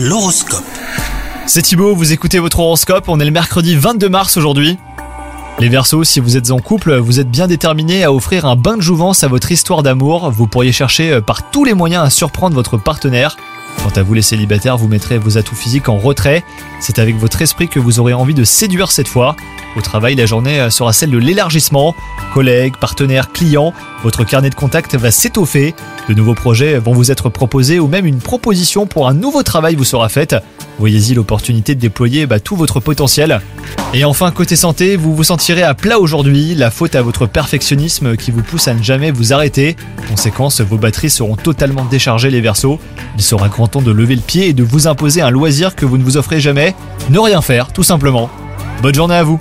L'horoscope. C'est Thibaut, vous écoutez votre horoscope, on est le mercredi 22 mars aujourd'hui. Les Verseaux, si vous êtes en couple, vous êtes bien déterminés à offrir un bain de jouvence à votre histoire d'amour. Vous pourriez chercher euh, par tous les moyens à surprendre votre partenaire. Quant à vous les célibataires, vous mettrez vos atouts physiques en retrait. C'est avec votre esprit que vous aurez envie de séduire cette fois. Au travail, la journée euh, sera celle de l'élargissement. Collègues, partenaires, clients, votre carnet de contact va s'étoffer. De nouveaux projets vont vous être proposés ou même une proposition pour un nouveau travail vous sera faite. Voyez-y l'opportunité de déployer bah, tout votre potentiel. Et enfin, côté santé, vous vous sentirez à plat aujourd'hui, la faute à votre perfectionnisme qui vous pousse à ne jamais vous arrêter. Conséquence, vos batteries seront totalement déchargées les versos. Il sera grand de lever le pied et de vous imposer un loisir que vous ne vous offrez jamais. Ne rien faire, tout simplement. Bonne journée à vous